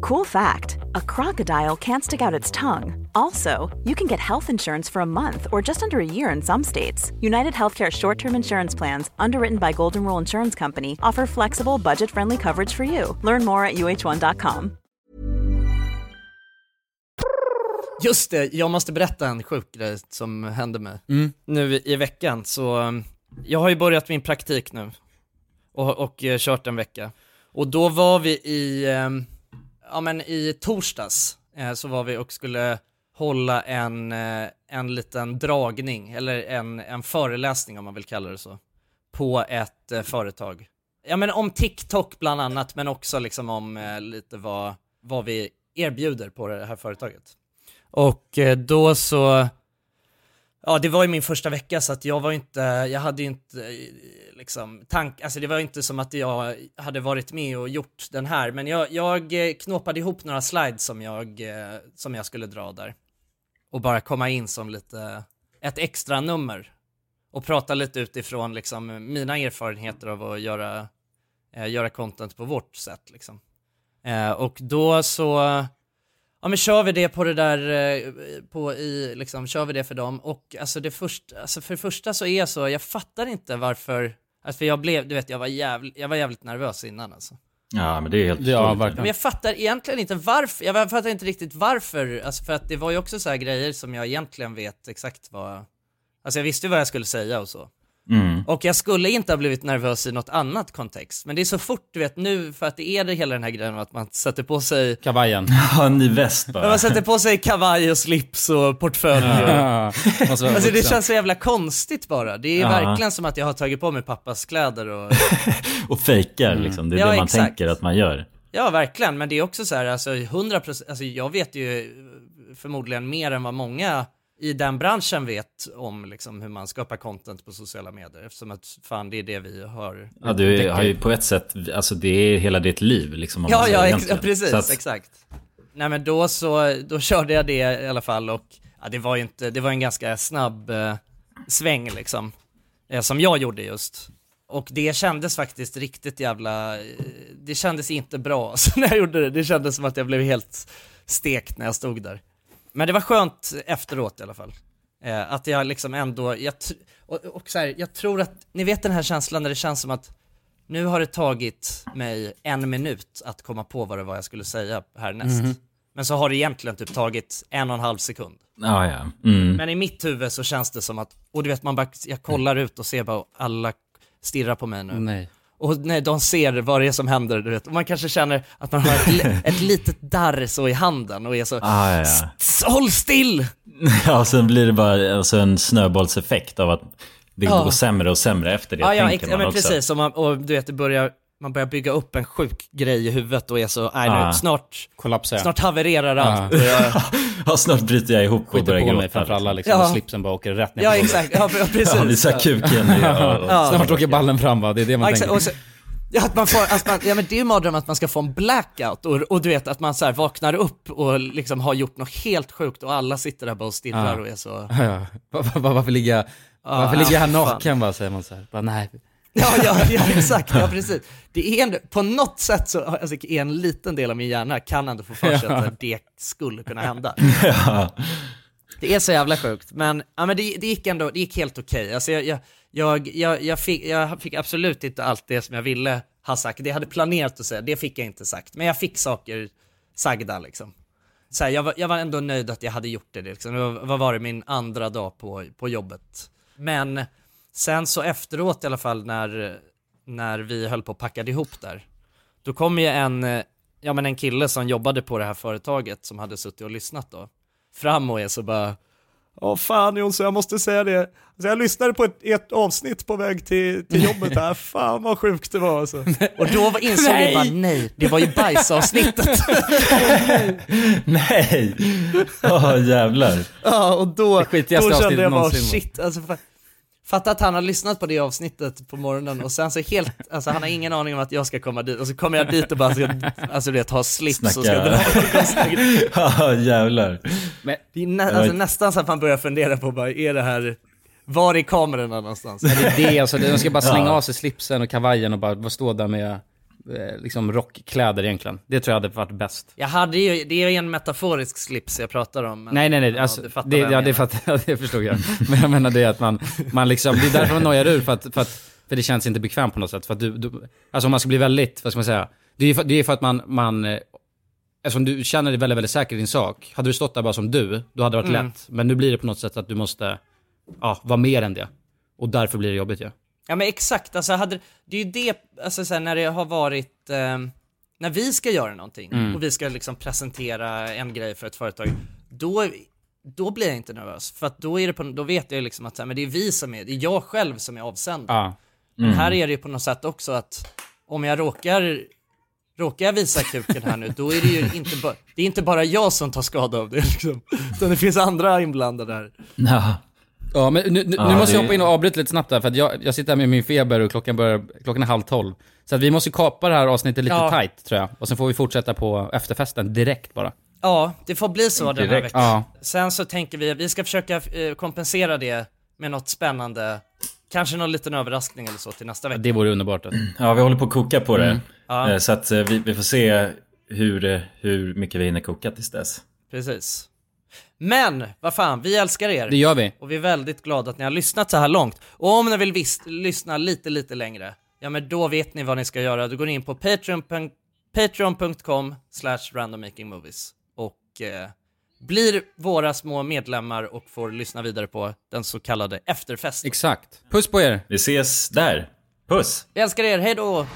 Cool fact a crocodile can't stick out its tongue. Also, you can get health insurance for a month or just under a year in some states. United Healthcare short term insurance plans, underwritten by Golden Rule Insurance Company, offer flexible, budget friendly coverage for you. Learn more at uh1.com. Just det, jag måste berätta en sjuk grej som hände mig. Mm. Nu i veckan så, jag har ju börjat min praktik nu och, och eh, kört en vecka. Och då var vi i, um, ja men i torsdags eh, så var vi och skulle hålla en, eh, en liten dragning, eller en, en föreläsning om man vill kalla det så, på ett eh, företag. Ja men om TikTok bland annat, men också liksom om eh, lite vad, vad vi erbjuder på det här företaget. Och eh, då så, ja det var ju min första vecka så att jag var inte, jag hade ju inte liksom tank, alltså det var inte som att jag hade varit med och gjort den här, men jag, jag eh, knåpade ihop några slides som jag, eh, som jag skulle dra där. Och bara komma in som lite, ett extra nummer och prata lite utifrån liksom mina erfarenheter av att göra, eh, göra content på vårt sätt liksom. Eh, och då så, ja men kör vi det på det där, eh, på i, liksom, kör vi det för dem och alltså det första, alltså för det första så är jag så, jag fattar inte varför, alltså för jag blev, du vet jag var jävligt, jag var jävligt nervös innan alltså. Ja, men det är helt Ja, verkligen. Men jag fattar egentligen inte varför, jag fattar inte riktigt varför, alltså för att det var ju också så här grejer som jag egentligen vet exakt vad, alltså jag visste ju vad jag skulle säga och så. Mm. Och jag skulle inte ha blivit nervös i något annat kontext, men det är så fort du vet nu, för att det är det hela den här grejen att man sätter på sig Kavajen. *laughs* Ja, en ny väst bara. Man sätter på sig kavaj och slips och portfölj och... Ja, vara *laughs* Alltså det känns så jävla konstigt bara. Det är Ja. verkligen som att jag har tagit på mig pappas kläder och... *laughs* Och fejkar liksom. Det är Ja, det man exakt. tänker att man gör. Ja, verkligen. Men det är också så här, alltså 100%, alltså jag vet ju förmodligen mer än vad många i den branschen vet om liksom hur man skapar content på sociala medier. Eftersom att fan det är det vi har. Ja, du har ju på ett sätt, alltså det är hela ditt liv liksom. Ja, ja, ex- ja precis, Så att- exakt. Nej men då så, då körde jag det i alla fall och ja, det var ju inte, det var en ganska snabb eh, sväng liksom. Eh, som jag gjorde just. Och det kändes faktiskt riktigt jävla, eh, det kändes inte bra *laughs* alltså, när jag gjorde det. Det kändes som att jag blev helt stekt när jag stod där. Men det var skönt efteråt i alla fall. Eh, att jag liksom ändå, jag, och, och så här, jag tror att, ni vet den här känslan när det känns som att nu har det tagit mig en minut att komma på vad det var jag skulle säga härnäst. Mhm. Men så har det egentligen typ tagit en och en halv sekund. Ja, ja. Mm. Men i mitt huvud så känns det som att, och du vet man bara, jag kollar ut och ser bara alla stirrar på mig nu. Nej. Och nej, de ser vad det är som händer, du vet. Och man kanske känner att man har ett, li- *laughs* ett litet darr så i handen och är så, Ah, ja, ja. "S- håll still! *laughs* Ja, sen blir det bara alltså, en snöbollseffekt av att det Ja. går sämre och sämre efter det, Ja, ja, tänker man ja men också. precis, och, man, och du vet, det börjar, man börjar bygga upp en sjuk grej i huvudet och är så, nej nu, Ah. snart, Kollapsar jag. snart havererar allt. Och jag, *laughs* Ja, snart bryter jag ihop och börjar på gråta. mig framför alla liksom, Ja. och slipsen bara åker rätt ner ja exakt, ja pre- precis. *laughs* Ja, visar kuken. Ja, och- Ja. Snart åker ballen fram va, det är det man Ja, tänker. Och så, ja, att man får, att man, ja men det är ju mardröm att man ska få en blackout och, och du vet att man så här vaknar upp och liksom har gjort något helt sjukt och alla sitter där bara och stirrar Ja. och är så... Ja, *laughs* ja. Va- va- va- Varför ligga, varför ligger jag här naken bara, säger man så här. Bara, nej. Ja, ja, ja exakt, ja precis. Det är en, på något sätt så, alltså en liten del av min hjärna kan ändå få för sig Ja. att det skulle kunna hända. *laughs* Ja. Det är så jävla sjukt, men, ja, men det, det gick ändå, det gick helt okej. Alltså jag, jag, jag, jag, jag, fick, jag fick absolut inte allt det som jag ville ha sagt. Det jag hade planerat att säga, det fick jag inte sagt. Men jag fick saker sagda liksom. Så här, jag, var, jag var ändå nöjd att jag hade gjort det. Liksom. Det var, vad var det, min andra dag på, på jobbet. Men sen så efteråt i alla fall när, när vi höll på och packade ihop där, då kom ju en, eh, ja men en kille som jobbade på det här företaget som hade suttit och lyssnat då, fram och är så bara Åh fan Jonsson, jag måste säga det. Alltså, jag lyssnade på ett, ett avsnitt på väg till, till jobbet här, fan vad sjukt det var alltså. *laughs* Och då var- insåg jag bara, nej, det var ju bajsavsnittet. *laughs* Nej! Åh jävlar. ja, och då, då kände jag bara, någonsin shit, alltså, fa- fatta att han har lyssnat på det avsnittet på morgonen och sen så helt, alltså han har ingen aning om att jag ska komma dit och så kommer jag dit och bara ska, alltså du vet, ha slips och ska Snacka. dra *laughs* Ja jävlar. Men, Det är nä, alltså, nästan så att man börjar fundera på bara, är det här, var är kamerorna någonstans? Men det är det, alltså, de ska bara *laughs* slänga Ja. av sig slipsen och kavajen och bara stå där med liksom rockkläder egentligen. Det tror jag hade varit bäst. Jag hade ju, det är ju en metaforisk slips jag pratar om. Nej, nej, nej. Ja, Alltså, fattar det, ja, det, fattar, *laughs* det förstod jag. Men jag menar det att man, man liksom, det är därför man nojar ur för att, för att, för det känns inte bekvämt på något sätt. För att du, du alltså om man ska bli väldigt, vad ska man säga, det är ju för, det är för att man, man, eh, eftersom du känner dig väldigt, väldigt säker i din sak. Hade du stått där bara som du, då hade det varit Mm. lätt. Men nu blir det på något sätt att du måste, ja, vara mer än det. Och därför blir det jobbigt ju. Ja. Ja men exakt, alltså hade, det är ju det, alltså så här, när det har varit, eh, när vi ska göra någonting Mm. och vi ska liksom presentera en grej för ett företag, då, då blir jag inte nervös. För att då, är det på, då vet jag liksom att så här, men det är vi som är, det är jag själv som är avsändare. Men Mm. här är det ju på något sätt också att om jag råkar, råkar jag visa kuken här nu, då är det ju inte bara, det är inte bara jag som tar skada av det *laughs* liksom. Utan det finns andra inblandade här. Ja. Ja, men nu, nu, Ja, nu måste jag det- hoppa in och avbryta lite snabbt där, för att jag, jag sitter här med min feber och klockan, börjar, klockan är halv tolv. Så att vi måste kapa det här avsnittet lite Ja. tight, tror jag. Och sen får vi fortsätta på efterfesten direkt bara. Ja, det får bli så den här Direkt. veckan. Ja. Sen så tänker vi att vi ska försöka eh, kompensera det med något spännande, kanske någon liten överraskning eller så till nästa vecka. Det vore underbart. Ja, vi håller på att koka på det. Mm. Ja. Eh, Så att eh, vi, vi får se hur, hur mycket vi hinner koka tills dess. Precis. Men, vad fan, vi älskar er. Det gör vi. Och vi är väldigt glada att ni har lyssnat så här långt. Och om ni vill visst, lyssna lite, lite längre, ja men då vet ni vad ni ska göra. Då går ni in på patreon.com patreon slash randommakingmovies och eh, blir våra små medlemmar och får lyssna vidare på den så kallade efterfesten. Exakt. Puss på er! Vi ses där. Puss! Vi älskar er, hej då!